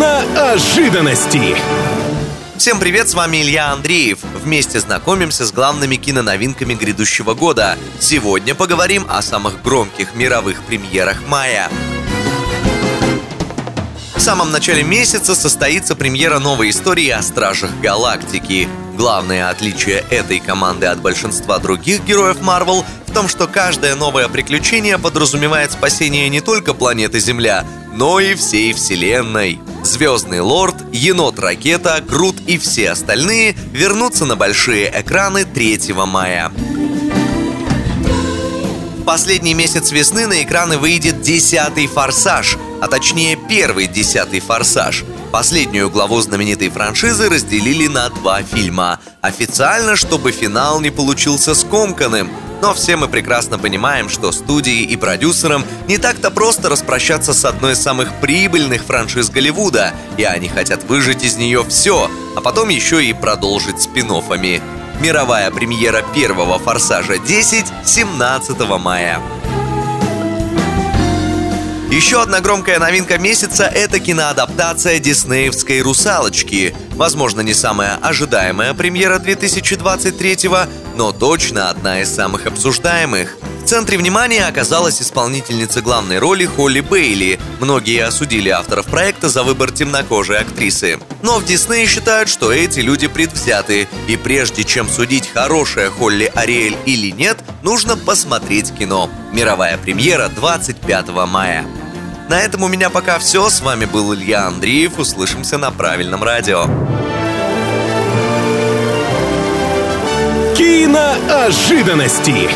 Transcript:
Киноожиданности. Всем привет, с вами Илья Андреев. Вместе знакомимся с главными киноновинками грядущего года. Сегодня поговорим о самых громких мировых премьерах мая. В самом начале месяца состоится премьера новой истории о Стражах Галактики. Главное отличие этой команды от большинства других героев Марвел в том, что каждое новое приключение подразумевает спасение не только планеты Земля, но и всей Вселенной. Звездный лорд, енот-ракета, Грут и все остальные вернутся на большие экраны 3 мая. В последний месяц весны на экраны выйдет десятый «Форсаж», а точнее первый десятый «Форсаж». Последнюю главу знаменитой франшизы разделили на два фильма. Официально, чтобы финал не получился скомканным – но все мы прекрасно понимаем, что студии и продюсерам не так-то просто распрощаться с одной из самых прибыльных франшиз Голливуда, и они хотят выжить из нее все, а потом еще и продолжить спин -оффами. Мировая премьера первого «Форсажа 10» 17 мая. Еще одна громкая новинка месяца – это киноадаптация диснеевской «Русалочки». Возможно, не самая ожидаемая премьера 2023-го, но точно одна из самых обсуждаемых. В центре внимания оказалась исполнительница главной роли Холли Бейли. Многие осудили авторов проекта за выбор темнокожей актрисы. Но в Диснее считают, что эти люди предвзяты, и прежде чем судить, хорошая Холли Ариэль или нет, нужно посмотреть кино. Мировая премьера 25 мая. На этом у меня пока все. С вами был Илья Андреев. Услышимся на правильном радио. Киноожиданности.